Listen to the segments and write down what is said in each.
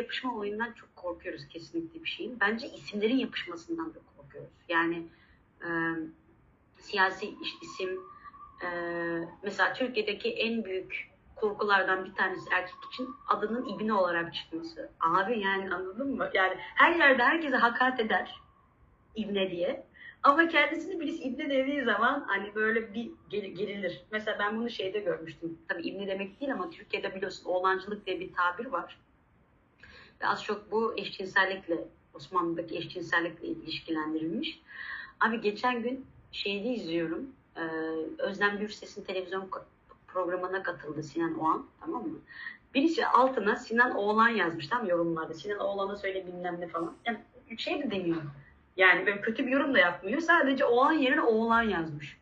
yapışma olayından çok korkuyoruz kesinlikle bir şeyin. Bence isimlerin yapışmasından da korkuyoruz. Yani e, siyasi isim e, mesela Türkiye'deki en büyük korkulardan bir tanesi erkek için adının ibne olarak çıkması. Abi yani anladın mı? Yani her yerde herkese hakaret eder ibne diye. Ama kendisini birisi ibne dediği zaman hani böyle bir gerilir. Mesela ben bunu şeyde görmüştüm. Tabii ibne demek değil ama Türkiye'de biliyorsun oğlancılık diye bir tabir var. Ve az çok bu eşcinsellikle, Osmanlı'daki eşcinsellikle ilişkilendirilmiş. Abi geçen gün şeyde izliyorum. Özlem Gürses'in televizyon programına katıldı Sinan Oğan tamam mı? Birisi altına Sinan Oğlan yazmış tam yorumlarda. Sinan Oğlan'a söyle bilmem ne falan. Yani şey de demiyor. Yani böyle kötü bir yorum da yapmıyor. Sadece Oğlan yerine Oğlan yazmış.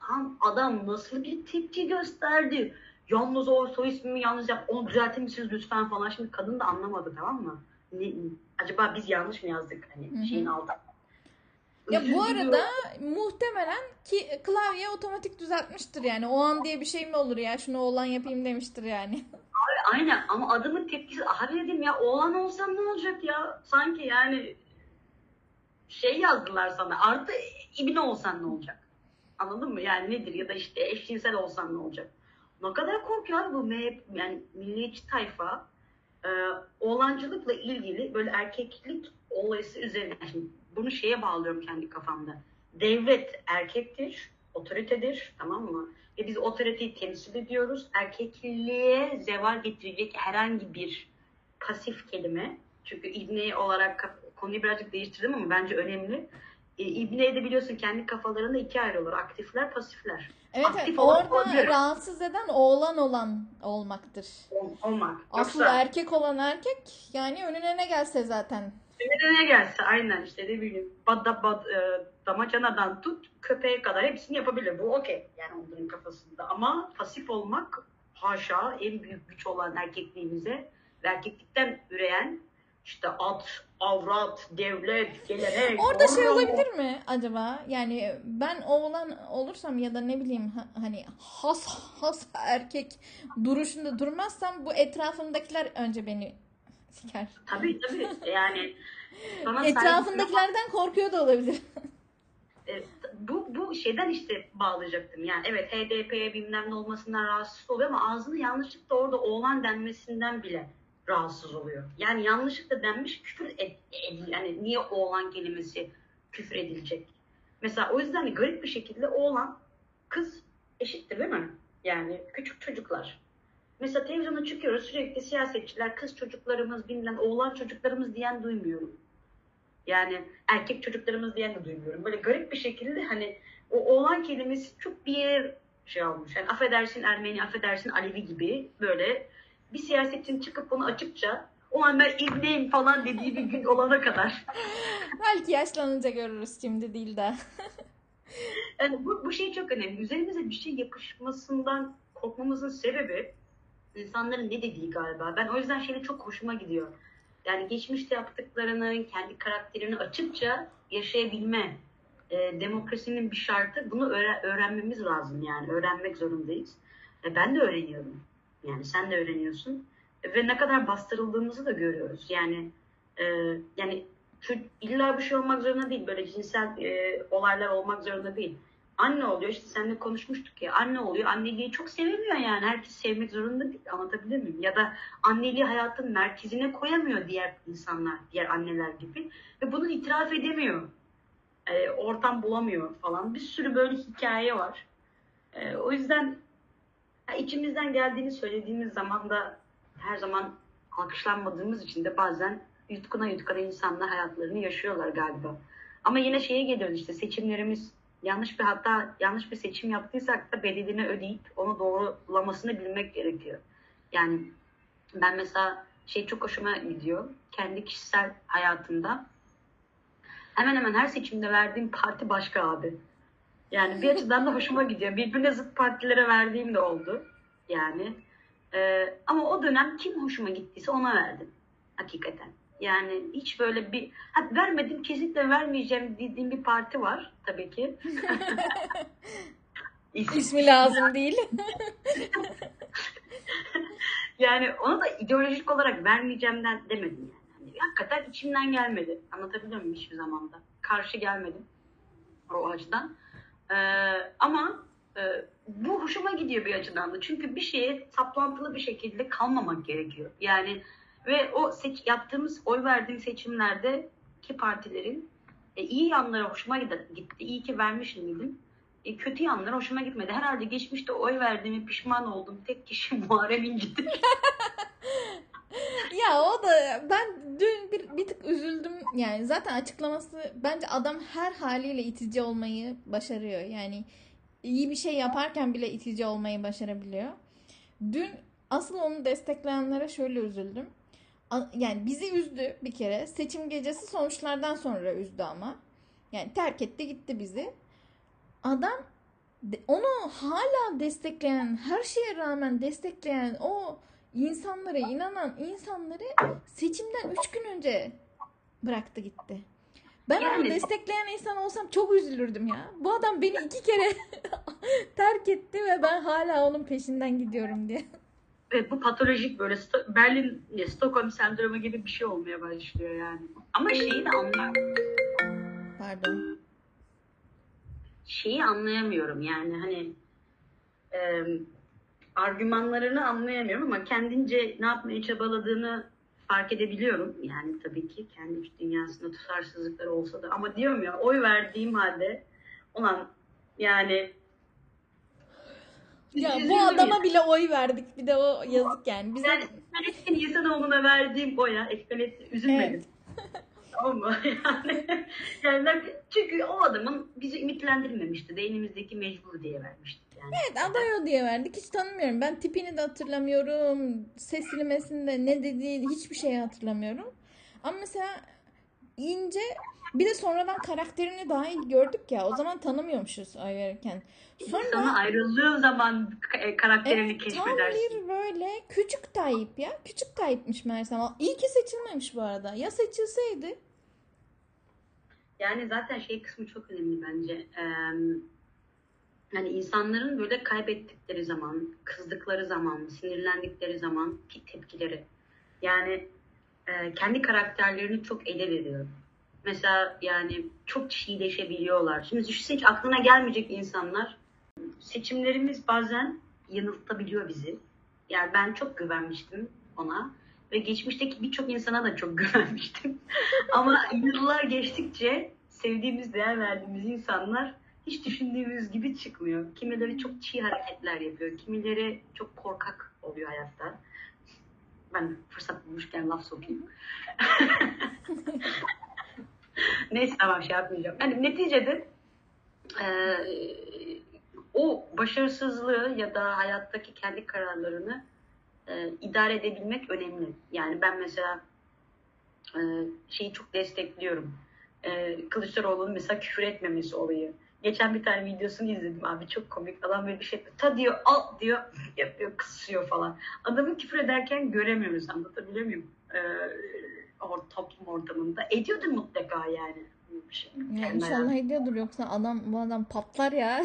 Tam adam nasıl bir tepki gösterdi. Yalnız o soy ismimi yalnız yap. Onu düzeltir misiniz lütfen falan. Şimdi kadın da anlamadı tamam mı? Ne, acaba biz yanlış mı yazdık hani Hı-hı. şeyin altına? Ya bu arada muhtemelen ki klavye otomatik düzeltmiştir yani. O an diye bir şey mi olur ya? Şunu oğlan yapayım demiştir yani. Abi, aynen ama adamın tepkisi abi dedim ya oğlan olsam ne olacak ya? Sanki yani şey yazdılar sana artı ibne olsan ne olacak? Anladın mı? Yani nedir? Ya da işte eşcinsel olsan ne olacak? Ne kadar korkuyor abi bu MHP, yani milliyetçi tayfa e, oğlancılıkla ilgili böyle erkeklik olayısı üzerine şimdi bunu şeye bağlıyorum kendi kafamda. Devlet erkektir, otoritedir tamam mı? Ve biz otoriteyi temsil ediyoruz. Erkekliğe zeval getirecek herhangi bir pasif kelime. Çünkü İbni olarak konuyu birazcık değiştirdim ama bence önemli. E, İbni'ye de biliyorsun kendi kafalarında iki ayrı olur. Aktifler, pasifler. Evet, Aktif orada olabilir. rahatsız eden oğlan olan olmaktır. Ol, olmak. Asıl Yoksa, erkek olan erkek yani önüne ne gelse zaten ne gelse aynen işte ne bileyim bad, bad, e, damacanadan tut köpeğe kadar hepsini yapabilir. Bu okey yani onların kafasında. Ama pasif olmak haşa en büyük güç olan erkekliğimize ve erkeklikten üreyen işte at, avrat, devlet, gelenek. Orada şey olabilir mi acaba? Yani ben oğlan olursam ya da ne bileyim hani has has erkek duruşunda durmazsam bu etrafımdakiler önce beni siker. Tabii tabii. Yani etrafındakilerden korkuyor da olabilir. E, bu, bu şeyden işte bağlayacaktım. Yani evet HDP bilmem ne olmasından rahatsız oluyor ama ağzını yanlışlıkla orada oğlan denmesinden bile rahatsız oluyor. Yani yanlışlıkla denmiş küfür ed, ed, yani niye oğlan kelimesi küfür edilecek? Mesela o yüzden garip bir şekilde oğlan kız eşittir değil mi? Yani küçük çocuklar. Mesela televizyona çıkıyoruz sürekli siyasetçiler kız çocuklarımız bilmem oğlan çocuklarımız diyen duymuyorum. Yani erkek çocuklarımız diyen de duymuyorum. Böyle garip bir şekilde hani o oğlan kelimesi çok bir yer şey olmuş. Yani affedersin Ermeni, affedersin Alevi gibi böyle bir siyasetçinin çıkıp bunu açıkça o an ben ibneyim falan dediği bir gün olana kadar. Belki yaşlanınca görürüz şimdi değil de. yani bu, bu şey çok önemli. Üzerimize bir şey yapışmasından korkmamızın sebebi insanların ne dediği galiba. Ben o yüzden şeyle çok hoşuma gidiyor. Yani geçmişte yaptıklarını, kendi karakterini açıkça yaşayabilme e, demokrasinin bir şartı. Bunu öğren- öğrenmemiz lazım yani. Öğrenmek zorundayız. E, ben de öğreniyorum. Yani sen de öğreniyorsun. Ve ne kadar bastırıldığımızı da görüyoruz. Yani e, yani illa bir şey olmak zorunda değil. Böyle cinsel e, olaylar olmak zorunda değil anne oluyor. İşte seninle konuşmuştuk ya anne oluyor. Anneliği çok sevemiyor yani. Herkes sevmek zorunda değil. Anlatabilir miyim? Ya da anneliği hayatın merkezine koyamıyor diğer insanlar, diğer anneler gibi. Ve bunu itiraf edemiyor. E, ortam bulamıyor falan. Bir sürü böyle hikaye var. E, o yüzden içimizden geldiğini söylediğimiz zaman da her zaman alkışlanmadığımız için de bazen yutkuna yutkuna insanlar hayatlarını yaşıyorlar galiba. Ama yine şeye geliyoruz işte seçimlerimiz yanlış bir hatta yanlış bir seçim yaptıysak da bedelini ödeyip onu doğrulamasını bilmek gerekiyor. Yani ben mesela şey çok hoşuma gidiyor. Kendi kişisel hayatımda hemen hemen her seçimde verdiğim parti başka abi. Yani bir açıdan da hoşuma gidiyor. Birbirine zıt partilere verdiğim de oldu. Yani ee, ama o dönem kim hoşuma gittiyse ona verdim. Hakikaten. Yani hiç böyle bir ha, vermedim kesinlikle vermeyeceğim dediğim bir parti var tabii ki. İsmi lazım değil. yani ona da ideolojik olarak vermeyeceğimden demedim yani. Hani hakikaten içimden gelmedi. Anlatabiliyor muyum hiçbir zamanda? Karşı gelmedim o açıdan. Ee, ama e, bu hoşuma gidiyor bir açıdan da. Çünkü bir şeye saplantılı bir şekilde kalmamak gerekiyor. Yani ve o seç, yaptığımız, oy verdiğim seçimlerde ki partilerin e, iyi yanları hoşuma gitti. İyi ki vermişim dedim. E, kötü yanları hoşuma gitmedi. Herhalde geçmişte oy verdiğimi pişman oldum. Tek kişi Muharrem İnce'dir. Ya o da ben dün bir, bir tık üzüldüm. Yani zaten açıklaması bence adam her haliyle itici olmayı başarıyor. Yani iyi bir şey yaparken bile itici olmayı başarabiliyor. Dün asıl onu destekleyenlere şöyle üzüldüm. Yani bizi üzdü bir kere. Seçim gecesi sonuçlardan sonra üzdü ama. Yani terk etti gitti bizi. Adam onu hala destekleyen, her şeye rağmen destekleyen o insanlara inanan insanları seçimden 3 gün önce bıraktı gitti. Ben onu Yani- destekleyen insan olsam çok üzülürdüm ya. Bu adam beni iki kere terk etti ve ben hala onun peşinden gidiyorum diye. Ve bu patolojik böyle Berlin Stockholm sendromu gibi bir şey olmaya başlıyor yani. Ama şeyi de anlıyorum. Pardon. Şeyi anlayamıyorum yani hani e, argümanlarını anlayamıyorum ama kendince ne yapmaya çabaladığını fark edebiliyorum. Yani tabii ki kendi dünyasında tutarsızlıkları olsa da ama diyorum ya oy verdiğim halde ulan yani Ya bu adama bile oy verdik. Bir de o yazık yani. Bize Yani ben Etkin İnsanoğlu'na verdiğim oya et, üzülmedim. Tamam mı? Yani, yani çünkü o adamın bizi ümitlendirmemişti. Beynimizdeki mecbur diye vermiştik yani. Evet aday o diye verdik. Hiç tanımıyorum. Ben tipini de hatırlamıyorum. Sesini ne dediği hiçbir şeyi hatırlamıyorum. Ama mesela ince bir de sonradan karakterini daha iyi gördük ya. O zaman tanımıyormuşuz ay verirken. Sonra Sonra ayrıldığı zaman e, karakterini evet, tam keşfedersin. bir böyle küçük Tayyip ya. Küçük Tayyip'miş meğersem. İyi ki seçilmemiş bu arada. Ya seçilseydi Yani zaten şey kısmı çok önemli bence. Ee, hani insanların böyle kaybettikleri zaman, kızdıkları zaman, sinirlendikleri zaman ki tepkileri. Yani e, kendi karakterlerini çok ele veriyor. Mesela yani çok çiğleşebiliyorlar. Şimdi düşünsene hiç aklına gelmeyecek insanlar. Seçimlerimiz bazen yanıltabiliyor bizi. Yani ben çok güvenmiştim ona ve geçmişteki birçok insana da çok güvenmiştim. Ama yıllar geçtikçe sevdiğimiz, değer verdiğimiz insanlar hiç düşündüğümüz gibi çıkmıyor. Kimileri çok çiğ hareketler yapıyor, kimileri çok korkak oluyor hayatta. Ben fırsat bulmuşken laf sokayım. Neyse tamam şey yapmayacağım. Yani neticede eee, o başarısızlığı ya da hayattaki kendi kararlarını e, idare edebilmek önemli. Yani ben mesela e, şeyi çok destekliyorum. E, Kılıçdaroğlu'nun mesela küfür etmemesi olayı. Geçen bir tane videosunu izledim abi çok komik. Adam böyle bir şey yapıyor. Ta diyor al diyor yapıyor kısıyor falan. Adamın küfür ederken göremiyoruz anlatabiliyor muyum? E, or, toplum ortamında. Ediyordur mutlaka yani. Şey. Ya inşallah ediyordur yoksa adam bu adam patlar ya.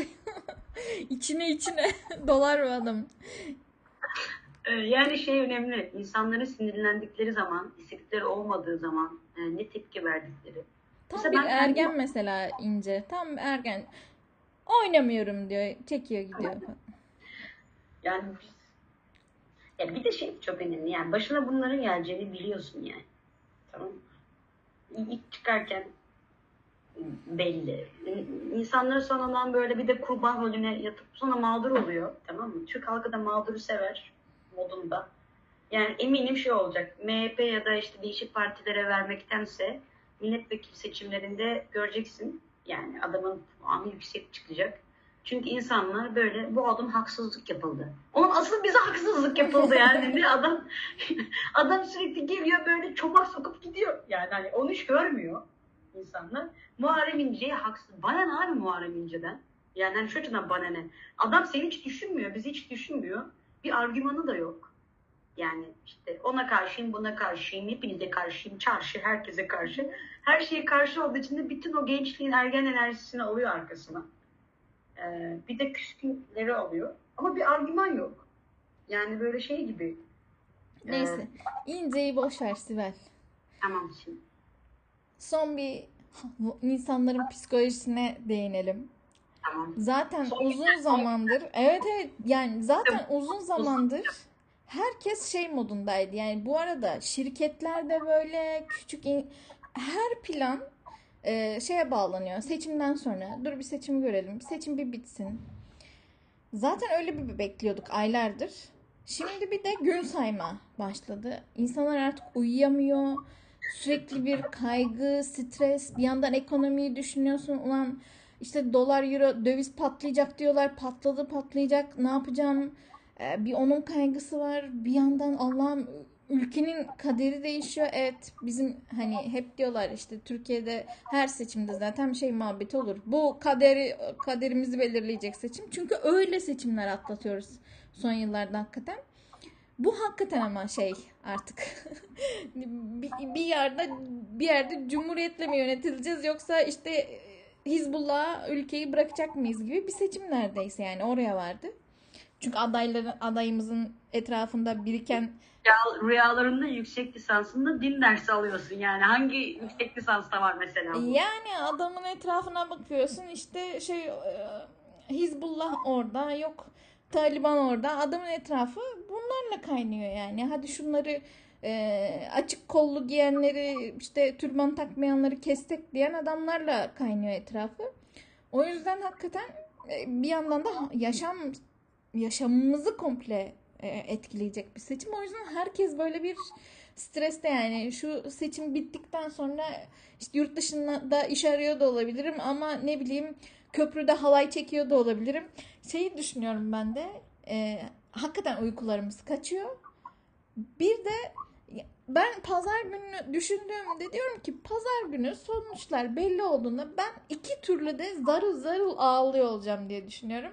içine içine dolar bu adam. Ee, Yani şey önemli, insanların sinirlendikleri zaman, istedikleri olmadığı zaman e, ne tepki verdikleri. Tam Mesela bir ben kendim- ergen mesela ince. Tam ergen. Oynamıyorum diyor. Çekiyor gidiyor. Yani ya bir de şey çok önemli, yani başına bunların geleceğini biliyorsun yani. Tamam? İlk çıkarken belli. İnsanları sonradan böyle bir de kurban rolüne yatıp sonra mağdur oluyor. Tamam mı? Türk halkı da mağduru sever modunda. Yani eminim şey olacak. MHP ya da işte değişik partilere vermektense milletvekili seçimlerinde göreceksin. Yani adamın puanı yüksek çıkacak. Çünkü insanlar böyle bu adam haksızlık yapıldı. Onun asıl bize haksızlık yapıldı yani. Bir adam adam sürekli geliyor böyle çomak sokup gidiyor. Yani hani onu hiç görmüyor insanlar. Muharrem İnce'ye haksız. Bana ne abi Muharrem İnce'den? Yani hani şu açıdan bana ne? Adam seni hiç düşünmüyor, bizi hiç düşünmüyor. Bir argümanı da yok. Yani işte ona karşıyım, buna karşıyım, hepinize karşıyım, çarşı, herkese karşı. Her şeye karşı olduğu için de bütün o gençliğin ergen enerjisini alıyor arkasına. Ee, bir de küskünleri alıyor. Ama bir argüman yok. Yani böyle şey gibi. Neyse. İnceyi boş ver Sibel. Tamam şimdi. Son bir insanların psikolojisine değinelim. Tamam. Zaten Son uzun zamandır evet evet yani zaten uzun zamandır herkes şey modundaydı. Yani bu arada şirketlerde böyle küçük in- her plan e, şeye bağlanıyor. Seçimden sonra dur bir seçim görelim. Seçim bir bitsin. Zaten öyle bir bekliyorduk aylardır. Şimdi bir de gün sayma başladı. İnsanlar artık uyuyamıyor. Sürekli bir kaygı, stres. Bir yandan ekonomiyi düşünüyorsun. Ulan işte dolar, euro, döviz patlayacak diyorlar. Patladı patlayacak. Ne yapacağım? Ee, bir onun kaygısı var. Bir yandan Allah'ım ülkenin kaderi değişiyor. Evet bizim hani hep diyorlar işte Türkiye'de her seçimde zaten şey muhabbeti olur. Bu kaderi kaderimizi belirleyecek seçim. Çünkü öyle seçimler atlatıyoruz son yıllarda hakikaten. Bu hakikaten ama şey artık bir, bir yerde bir yerde cumhuriyetle mi yönetileceğiz yoksa işte Hizbullah ülkeyi bırakacak mıyız gibi bir seçim neredeyse yani oraya vardı. Çünkü adayların adayımızın etrafında biriken Rüya- Rüyalarında yüksek lisansında din dersi alıyorsun yani. Hangi yüksek lisansta var mesela bu? yani adamın etrafına bakıyorsun işte şey e, Hizbullah orada yok Taliban orada adamın etrafı bunlarla kaynıyor yani. Hadi şunları e, açık kollu giyenleri işte türban takmayanları kestek diyen adamlarla kaynıyor etrafı. O yüzden hakikaten e, bir yandan da yaşam yaşamımızı komple e, etkileyecek bir seçim. O yüzden herkes böyle bir streste yani şu seçim bittikten sonra işte yurt dışında iş arıyor da olabilirim ama ne bileyim köprüde halay çekiyor da olabilirim. Şeyi düşünüyorum ben de e, hakikaten uykularımız kaçıyor. Bir de ben pazar günü düşündüğümde diyorum ki pazar günü sonuçlar belli olduğunda ben iki türlü de zarıl zarıl ağlıyor olacağım diye düşünüyorum.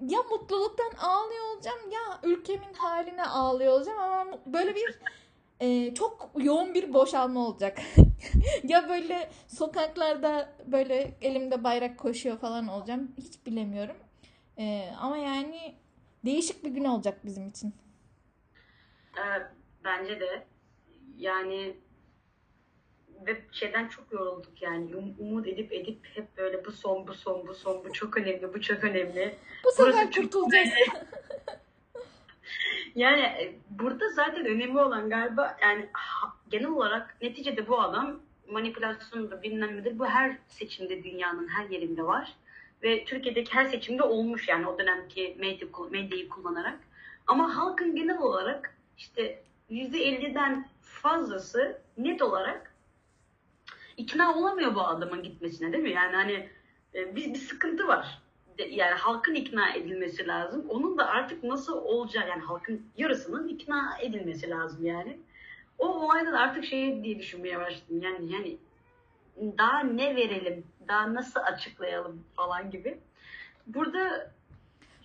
Ya mutluluktan ağlıyor olacağım ya ülkemin haline ağlıyor olacağım ama böyle bir e, çok yoğun bir boşalma olacak. ya böyle sokaklarda böyle elimde bayrak koşuyor falan olacağım. Hiç bilemiyorum. E, ama yani değişik bir gün olacak bizim için. Ee, bence de yani ve şeyden çok yorulduk yani Um- umut edip edip hep böyle bu son bu son bu son bu çok önemli bu çok önemli. Bu sefer kurtulacağız. Yani e, burada zaten önemli olan galiba yani genel olarak neticede bu adam manipülasyondur bilmem nedir bu her seçimde dünyanın her yerinde var. Ve Türkiye'deki her seçimde olmuş yani o dönemki medya, medyayı kullanarak. Ama halkın genel olarak işte %50'den fazlası net olarak ikna olamıyor bu adamın gitmesine değil mi? Yani hani e, bir, bir sıkıntı var. De- Yani halkın ikna edilmesi lazım. Onun da artık nasıl olacağı yani halkın yarısının ikna edilmesi lazım yani. O olayda da artık şey diye düşünmeye başladım. Yani yani daha ne verelim, daha nasıl açıklayalım falan gibi. Burada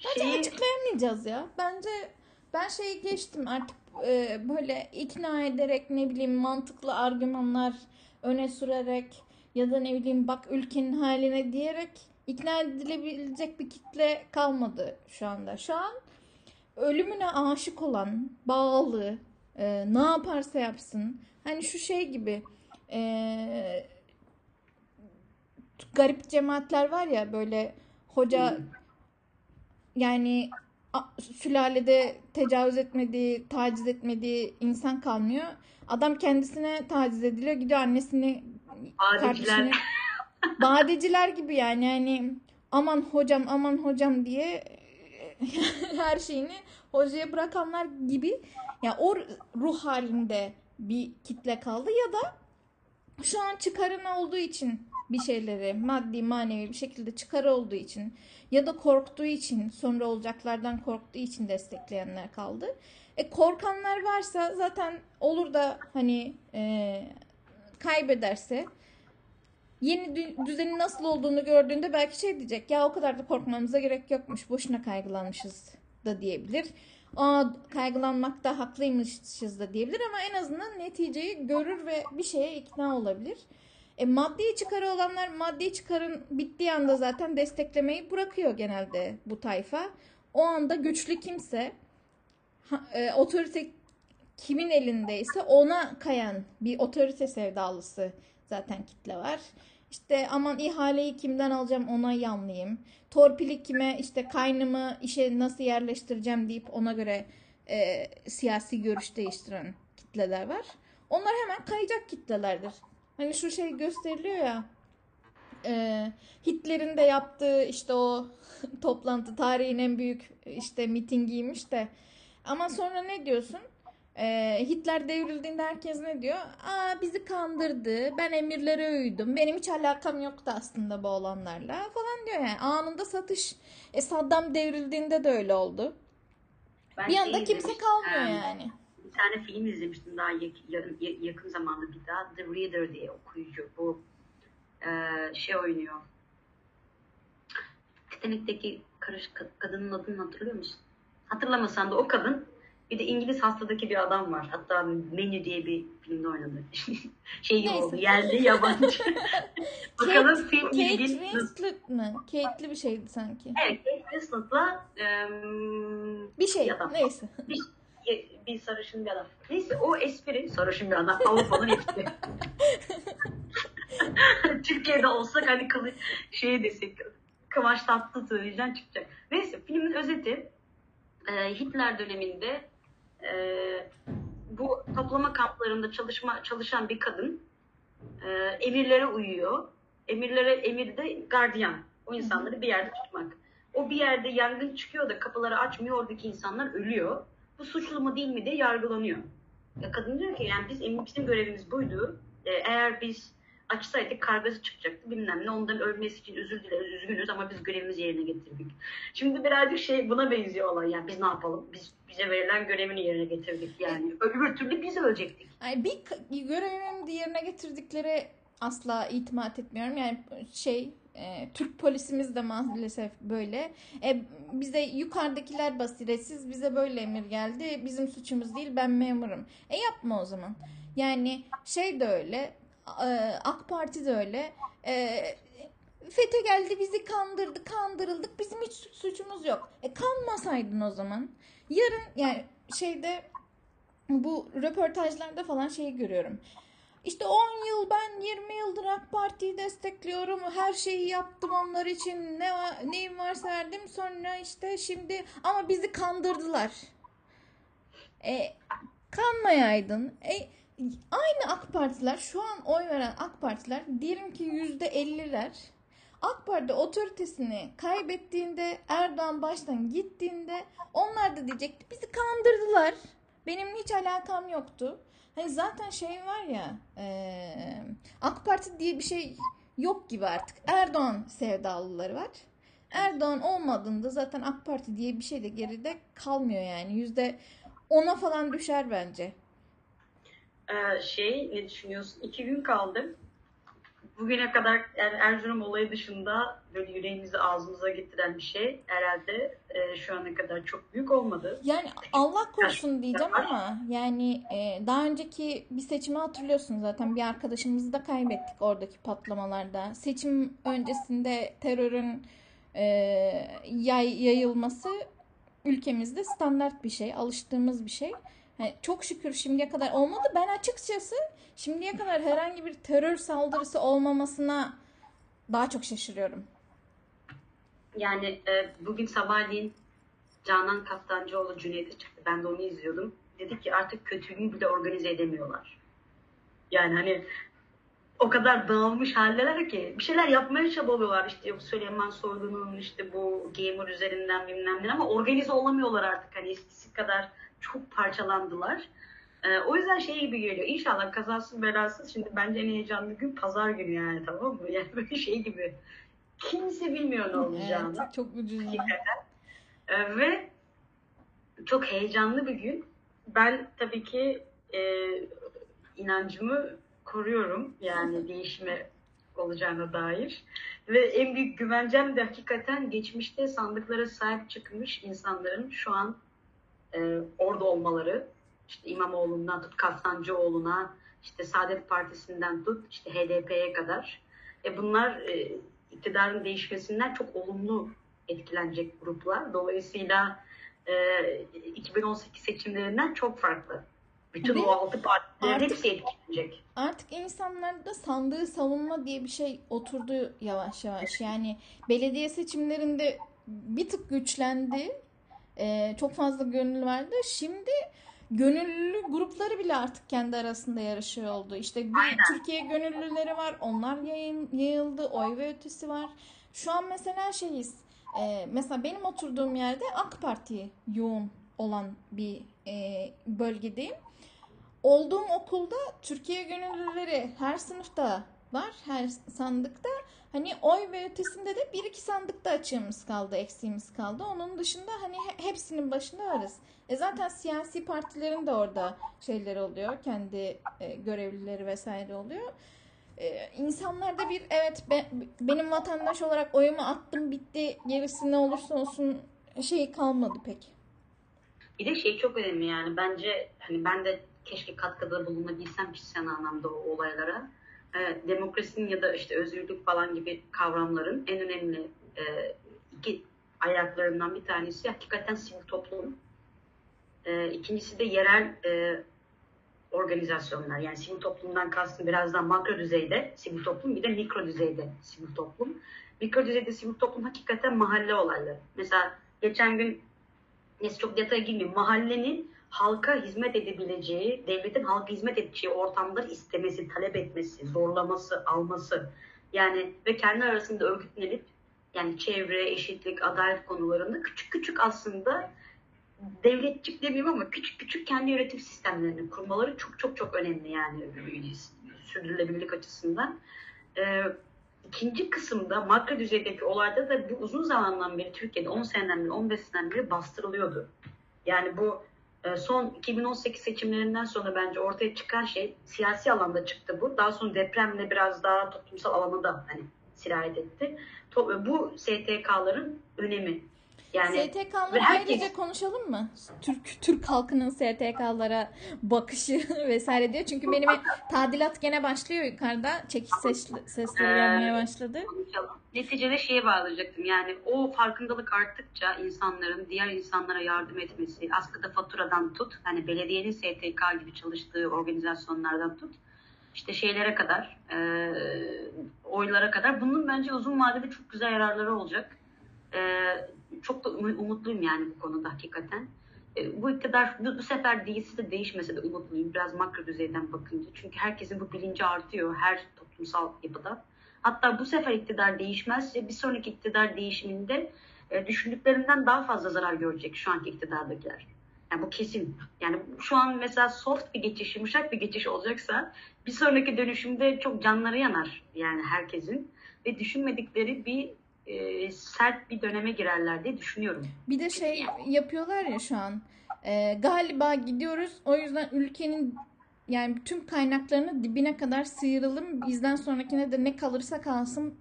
Bence şeyi açıklayamayacağız ya. Bence ben şeyi geçtim artık e, böyle ikna ederek ne bileyim mantıklı argümanlar öne sürerek ya da ne bileyim bak ülkenin haline diyerek ikna edilebilecek bir kitle kalmadı şu anda. Şu an ölümüne aşık olan, bağlı, e, ne yaparsa yapsın. Hani şu şey gibi e, garip cemaatler var ya böyle hoca yani a- sülalede tecavüz etmediği, taciz etmediği insan kalmıyor. Adam kendisine taciz ediliyor. Gidiyor annesini, Badeciler. kardeşini. Badeciler gibi yani. Yani aman hocam, aman hocam diye her şeyini hocaya bırakanlar gibi. Ya o ruh halinde bir kitle kaldı ya da şu an çıkarın olduğu için bir şeyleri maddi manevi bir şekilde çıkarı olduğu için ya da korktuğu için sonra olacaklardan korktuğu için destekleyenler kaldı. E korkanlar varsa zaten olur da hani e, kaybederse yeni dü- düzenin nasıl olduğunu gördüğünde belki şey diyecek ya o kadar da korkmamıza gerek yokmuş boşuna kaygılanmışız da diyebilir. Aa kaygılanmakta haklıymışız da diyebilir ama en azından neticeyi görür ve bir şeye ikna olabilir. E, maddi çıkarı olanlar maddi çıkarın bittiği anda zaten desteklemeyi bırakıyor genelde bu tayfa. O anda güçlü kimse e, otorite kimin elindeyse ona kayan bir otorite sevdalısı zaten kitle var. İşte aman ihaleyi kimden alacağım ona yanlayayım. Torpili kime işte kaynımı işe nasıl yerleştireceğim deyip ona göre e, siyasi görüş değiştiren kitleler var. Onlar hemen kayacak kitlelerdir. Hani şu şey gösteriliyor ya e, Hitler'in de yaptığı işte o toplantı tarihin en büyük işte mitingiymiş de ama sonra ne diyorsun? E, Hitler devrildiğinde herkes ne diyor? Aa bizi kandırdı. Ben emirlere uydum. Benim hiç alakam yoktu aslında bu olanlarla falan diyor yani. Anında satış. E Saddam devrildiğinde de öyle oldu. Ben Bir anda kimse kalmıyor yani. Tane film izlemiştim daha yak- yarın- ya- yakın zamanda bir daha. The Reader diye okuyucu. Bu e, şey oynuyor. Titanic'teki karış ka- kadının adını hatırlıyor musun? Hatırlamasan da o kadın bir de İngiliz hastadaki bir adam var. Hatta Menü diye bir filmde oynadı. şey gibi oldu. Yerli yabancı. Bakalım film Kate ilgin nasıl? Winslet mi? Kate'li bir şeydi sanki. Evet, Kate Winslet'la em, Bir şey. Adam. Neyse. bir, bir sarışın bir adam. Neyse o espri sarışın bir adam. Avrupa'nın espri. Türkiye'de olsak hani kılı şey desek Kıvanç Tatlıtuğ'dan çıkacak. Neyse filmin özeti e, Hitler döneminde e, bu toplama kamplarında çalışma çalışan bir kadın e, emirlere uyuyor. Emirlere emirde gardiyan. O insanları bir yerde tutmak. O bir yerde yangın çıkıyor da kapıları açmıyor. Oradaki insanlar ölüyor. Bu suçlu mu değil mi diye yargılanıyor. Ya kadın diyor ki yani biz bizim görevimiz buydu. E, eğer biz açsaydık kargası çıkacaktı bilmem ne. Ondan ölmesi için özür dileriz, üzgünüz ama biz görevimizi yerine getirdik. Şimdi birazcık şey buna benziyor olay. Yani biz ne yapalım? Biz bize verilen görevini yerine getirdik yani. Öbür türlü biz ölecektik. Ay bir görevin yerine getirdikleri asla itimat etmiyorum. Yani şey e, Türk polisimiz de maalesef böyle. E, bize yukarıdakiler basiretsiz bize böyle emir geldi. Bizim suçumuz değil ben memurum. E yapma o zaman. Yani şey de öyle e, AK Parti de öyle. E, FETÖ geldi bizi kandırdı kandırıldık bizim hiç suçumuz yok. E kanmasaydın o zaman. Yarın yani şeyde bu röportajlarda falan şeyi görüyorum. İşte 10 yıl ben 20 yıldır AK Parti'yi destekliyorum. Her şeyi yaptım onlar için. Ne var, neyim varsa verdim. Sonra işte şimdi ama bizi kandırdılar. E kanmayaydın. E aynı AK Partiler şu an oy veren AK Partiler diyelim ki %50'ler AK Parti otoritesini kaybettiğinde Erdoğan baştan gittiğinde onlar da diyecekti bizi kandırdılar. Benim hiç alakam yoktu. Hani zaten şey var ya e, AK Parti diye bir şey yok gibi artık. Erdoğan sevdalıları var. Erdoğan olmadığında zaten AK Parti diye bir şey de geride kalmıyor yani. Yüzde ona falan düşer bence. Ee, şey ne düşünüyorsun? İki gün kaldı. Bugüne kadar yani Erzurum olayı dışında böyle yüreğimizi ağzımıza getiren bir şey herhalde e, şu ana kadar çok büyük olmadı. Yani Allah korusun diyeceğim ama yani e, daha önceki bir seçimi hatırlıyorsun zaten bir arkadaşımızı da kaybettik oradaki patlamalarda. Seçim öncesinde terörün e, yay, yayılması ülkemizde standart bir şey, alıştığımız bir şey. Yani çok şükür şimdiye kadar olmadı. Ben açıkçası şimdiye kadar herhangi bir terör saldırısı olmamasına daha çok şaşırıyorum. Yani e, bugün sabahleyin Canan Kaftancıoğlu Cüneyt'e çıktı. Ben de onu izliyordum. Dedi ki artık kötülüğü bile organize edemiyorlar. Yani hani o kadar dağılmış haldeler ki bir şeyler yapmaya çabalıyorlar işte yok Süleyman Soylu'nun işte bu gamer üzerinden bilmem ne ama organize olamıyorlar artık hani eskisi kadar çok parçalandılar. Ee, o yüzden şey gibi geliyor. İnşallah kazasız belasız. Şimdi bence en heyecanlı gün pazar günü yani tamam mı? Yani böyle şey gibi. Kimse bilmiyor ne olacağını. Evet, çok ucuz. Ee, ve çok heyecanlı bir gün. Ben tabii ki e, inancımı koruyorum. Yani değişime olacağına dair. Ve en büyük güvencem de hakikaten geçmişte sandıklara sahip çıkmış insanların şu an e, orada olmaları. İşte İmamoğlu'ndan tut Kastancıoğlu'na, işte Saadet Partisi'nden tut işte HDP'ye kadar. E bunlar e, iktidarın değişmesinden çok olumlu etkilenecek gruplar. Dolayısıyla e, 2018 seçimlerinden çok farklı. Bütün Ve o altı partilerin artık- hepsi etkilenecek. Artık insanlarda sandığı savunma diye bir şey oturdu yavaş yavaş. Yani belediye seçimlerinde bir tık güçlendi. Ee, çok fazla gönül verdi. Şimdi gönüllü grupları bile artık kendi arasında yarışıyor oldu. İşte bir Türkiye gönüllüleri var. Onlar yayın, yayıldı. Oy ve ötesi var. Şu an mesela şeyiz. e, mesela benim oturduğum yerde AK Parti yoğun olan bir e, bölgedeyim. Olduğum okulda Türkiye gönüllüleri her sınıfta var, her sandıkta. Hani oy ve ötesinde de bir iki sandıkta açığımız kaldı, eksiğimiz kaldı. Onun dışında hani he- hepsinin başında varız. E zaten siyasi partilerin de orada şeyleri oluyor, kendi e, görevlileri vesaire oluyor. E, insanlarda bir evet be- benim vatandaş olarak oyumu attım bitti gerisi ne olursa olsun şey kalmadı pek. Bir de şey çok önemli yani bence hani ben de keşke katkıda bulunabilsem kişisel anlamda o olaylara. Ee, demokrasinin ya da işte özgürlük falan gibi kavramların en önemli e, iki ayaklarından bir tanesi hakikaten sivil toplum. Ee, ikincisi de yerel e, organizasyonlar. Yani sivil toplumdan kastım biraz daha makro düzeyde sivil toplum bir de mikro düzeyde sivil toplum. Mikro düzeyde sivil toplum hakikaten mahalle olayları. Mesela geçen gün neyse çok detaya girmeyeyim. Mahallenin halka hizmet edebileceği, devletin halka hizmet edeceği ortamları istemesi, talep etmesi, zorlaması, alması. Yani ve kendi arasında örgütlenip yani çevre, eşitlik, adalet konularında küçük küçük aslında devletçik demeyeyim ama küçük küçük kendi yönetim sistemlerini kurmaları çok çok çok önemli yani sürdürülebilirlik açısından. Ee, ikinci kısımda makro düzeydeki olayda da bu uzun zamandan beri Türkiye'de 10 seneden beri 15 seneden beri bastırılıyordu. Yani bu son 2018 seçimlerinden sonra bence ortaya çıkan şey siyasi alanda çıktı bu. Daha sonra depremle biraz daha toplumsal alana da hani sirayet etti. Bu STK'ların önemi. Yani STK'ları ve herkes- ayrıca konuşalım mı? Türk Türk halkının STK'lara bakışı vesaire diyor. Çünkü benim tadilat gene başlıyor yukarıda. Çekiş ses, sesleri Ee, gelmeye başladı. konuşalım. Neticede şeye bağlayacaktım. Yani o farkındalık arttıkça insanların diğer insanlara yardım etmesi, askıda faturadan tut, hani belediyenin STK gibi çalıştığı organizasyonlardan tut, işte şeylere kadar, e, oylara kadar bunun bence uzun vadede çok güzel yararları olacak. E, çok da um- umutluyum yani bu konuda hakikaten. E, bu iktidar bu, bu sefer değilse de değişmese de umutluyum. Biraz makro düzeyden bakınca. Çünkü herkesin bu bilinci artıyor her toplumsal yapıda. Hatta bu sefer iktidar değişmezse bir sonraki iktidar değişiminde e, düşündüklerinden daha fazla zarar görecek şu anki iktidardakiler. Yani bu kesin. Yani şu an mesela soft bir geçiş, yumuşak bir geçiş olacaksa bir sonraki dönüşümde çok canları yanar yani herkesin ve düşünmedikleri bir e, sert bir döneme girerler diye düşünüyorum. Bir de şey yapıyorlar ya şu an. Ee, galiba gidiyoruz. O yüzden ülkenin yani tüm kaynaklarını dibine kadar sıyıralım. Bizden sonrakine de ne kalırsa kalsın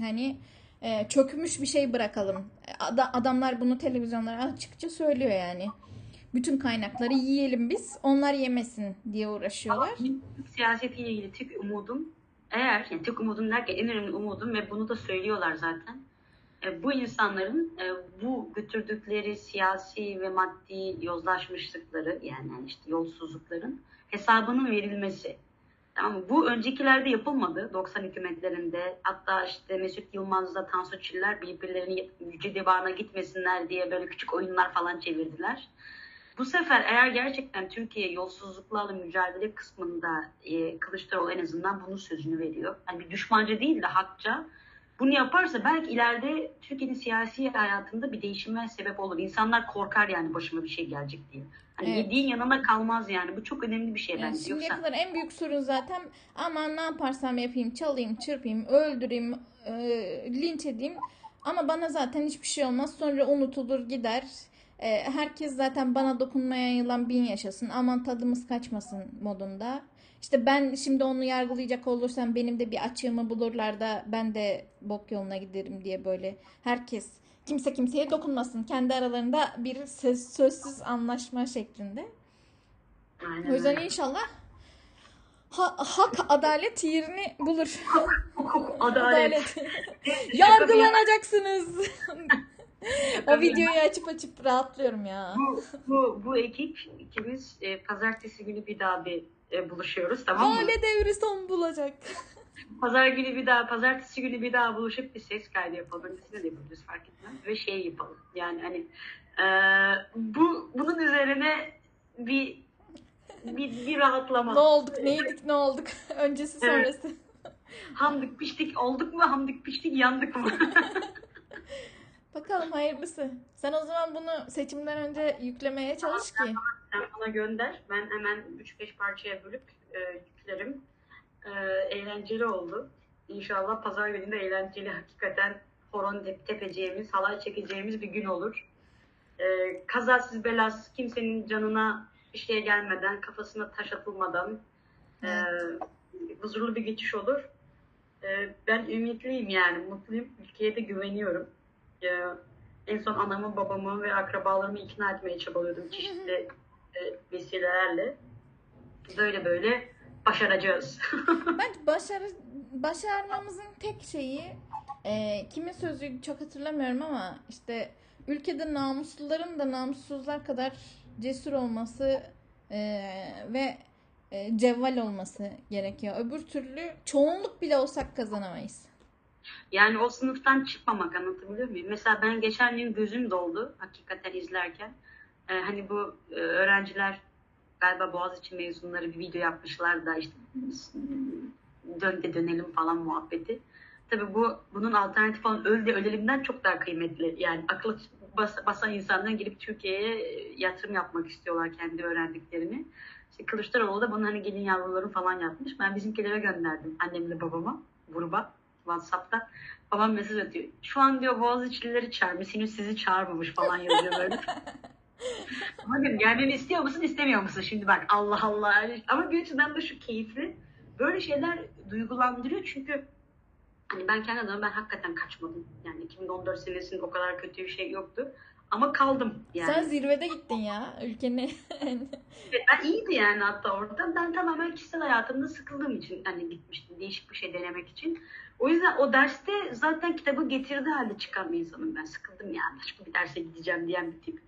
hani e, çökmüş bir şey bırakalım. Ada- adamlar bunu televizyonlara açıkça söylüyor yani. Bütün kaynakları yiyelim biz. Onlar yemesin diye uğraşıyorlar. Siyasetiyle ilgili tek umudum eğer yani tek umudum derken en önemli umudum ve bunu da söylüyorlar zaten. e, bu insanların e, bu götürdükleri siyasi ve maddi yozlaşmışlıkları yani işte yolsuzlukların hesabının verilmesi. Tamam? Bu öncekilerde yapılmadı. 90 hükümetlerinde hatta işte Mesut Yılmaz'la Tansu Çiller birbirlerinin yüce divanına gitmesinler diye böyle küçük oyunlar falan çevirdiler. Bu sefer eğer gerçekten Türkiye yolsuzluklarla mücadele kısmında e, Kılıçdaroğlu en azından bunun sözünü veriyor. Yani bir düşmanca değil de hakça bunu yaparsa belki ileride Türkiye'nin siyasi hayatında bir değişime sebep olur. İnsanlar korkar yani başıma bir şey gelecek diye. Hani Evet. yediğin yanına kalmaz yani. Bu çok önemli bir şey Yani bence. şimdiye Yoksa kadar en büyük sorun zaten aman ne yaparsam yapayım, çalayım, çırpayım, öldüreyim, e, linç edeyim. Ama bana zaten hiçbir şey olmaz. Sonra unutulur gider. E, herkes zaten bana dokunmaya yılan bin yaşasın. Aman tadımız kaçmasın modunda. İşte ben şimdi onu yargılayacak olursam benim de bir açığımı bulurlar da ben de bok yoluna giderim diye böyle herkes kimse kimseye dokunmasın. Kendi aralarında bir söz, sözsüz anlaşma şeklinde. Aynen O yüzden inşallah ha- hak adalet yerini bulur. Hukuk, adalet. Yargılanacaksınız. O videoyu açıp açıp rahatlıyorum ya. bu, bu, bu ekip ikimiz e, pazartesi günü bir daha bir e, buluşuyoruz tamam mı? Hale devri son bulacak. Pazar günü bir daha, pazartesi günü bir daha buluşup bir ses kaydı yapalım. Öncesinde de yapabiliriz fark etmez. Ve şey yapalım. Yani hani e, bu bunun üzerine bir bir, bir rahatlama. Ne olduk, ne yedik, ne olduk. Öncesi Evet. sonrası. Hamdık piştik olduk mu? Hamdık piştik yandık mı? Bakalım hayırlısı. Sen o zaman bunu seçimden önce yüklemeye çalış ki. Sen bana gönder. Ben hemen 3-5 parçaya bölüp e, yüklerim. E, eğlenceli oldu. İnşallah pazar günü de eğlenceli hakikaten horon tep- tepeceğimiz, halay çekeceğimiz bir gün olur. E, kazasız belasız kimsenin canına bir şey gelmeden, kafasına taş atılmadan e, huzurlu bir geçiş olur. E, ben ümitliyim yani, mutluyum. Ülkeye de güveniyorum. E, en son anamı, babamı ve akrabalarımı ikna etmeye çabalıyordum çeşitli e, vesilelerle. Böyle böyle başaracağız. Bence başarı, başarmamızın tek şeyi e, kimin sözü çok hatırlamıyorum ama işte ülkede namusluların da namussuzlar kadar cesur olması e, ve e, cevval olması gerekiyor. Öbür türlü çoğunluk bile olsak kazanamayız. Yani o sınıftan çıkmamak anlatabiliyor muyum? Mesela ben geçen gün gözüm doldu hakikaten izlerken. E, hani bu e, öğrenciler galiba Boğaziçi mezunları bir video yapmışlar da işte dön de dönelim falan muhabbeti. Tabii bu bunun alternatif olan öl de ölelimden çok daha kıymetli. Yani bas, basan insanlar gelip Türkiye'ye yatırım yapmak istiyorlar kendi öğrendiklerini. İşte Kılıçdaroğlu da bunu hani gelin yavruları falan yapmış. Ben bizimkilere gönderdim annemle babama gruba WhatsApp'ta. Babam mesaj atıyor. Şu an diyor Boğaziçi'lileri çağırmış. Henüz sizi çağırmamış falan yazıyor böyle. Ama diyorum gelmemi istiyor musun istemiyor musun? Şimdi bak Allah Allah. Ama bir açıdan da şu keyifli. Böyle şeyler duygulandırıyor çünkü hani ben kendi adıma ben hakikaten kaçmadım. Yani 2014 senesinde o kadar kötü bir şey yoktu. Ama kaldım yani. Sen zirvede gittin ya ülkenin. Evet, ben iyiydi yani hatta orada. Ben tamamen kişisel hayatımda sıkıldığım için hani gitmiştim değişik bir şey denemek için. O yüzden o derste zaten kitabı getirdiği halde çıkan bir insanım ben. Sıkıldım yani başka bir derse gideceğim diyen bir tip.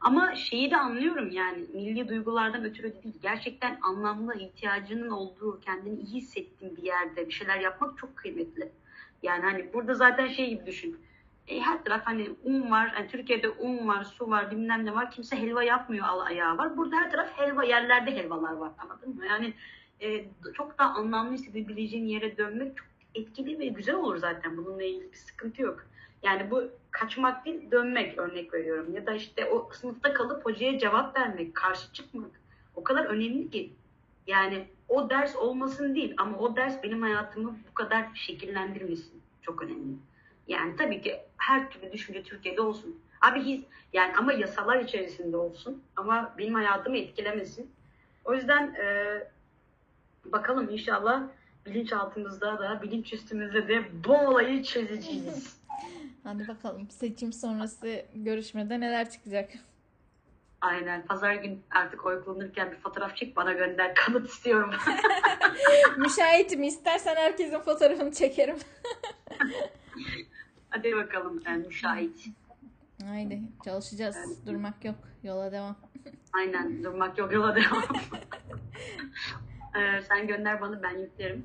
Ama şeyi de anlıyorum yani milli duygulardan ötürü değil. Gerçekten anlamlı ihtiyacının olduğu, kendini iyi hissettiğin bir yerde bir şeyler yapmak çok kıymetli. Yani hani burada zaten şey gibi düşün. E, her taraf hani un var. Yani Türkiye'de un var, su var, bilmem ne var. Kimse helva yapmıyor al ayağı var. Burada her taraf helva, yerlerde helvalar var. Anladın mı? Yani e, çok daha anlamlı hissedebileceğin yere dönmek çok etkili ve güzel olur zaten. Bununla ilgili bir sıkıntı yok. Yani bu kaçmak değil, dönmek örnek veriyorum. Ya da işte o sınıfta kalıp hocaya cevap vermek, karşı çıkmak. O kadar önemli ki. Yani o ders olmasın değil ama o ders benim hayatımı bu kadar şekillendirmesin. Çok önemli. Yani tabii ki her türlü düşünce Türkiye'de olsun. Abi his, yani ama yasalar içerisinde olsun. Ama benim hayatımı etkilemesin. O yüzden e, bakalım inşallah bilinçaltımızda da bilinç üstümüzde de bu olayı çözeceğiz. Hadi bakalım seçim sonrası görüşmede neler çıkacak. Aynen. Pazar gün artık oy kullanırken bir fotoğraf çek bana gönder. Kanıt istiyorum. Müşahitim istersen herkesin fotoğrafını çekerim. Hadi bakalım yani müşahit. Haydi çalışacağız. Durmak yok. Yola devam. Aynen. Durmak yok yola devam. Ee, sen gönder bana ben yüklerim.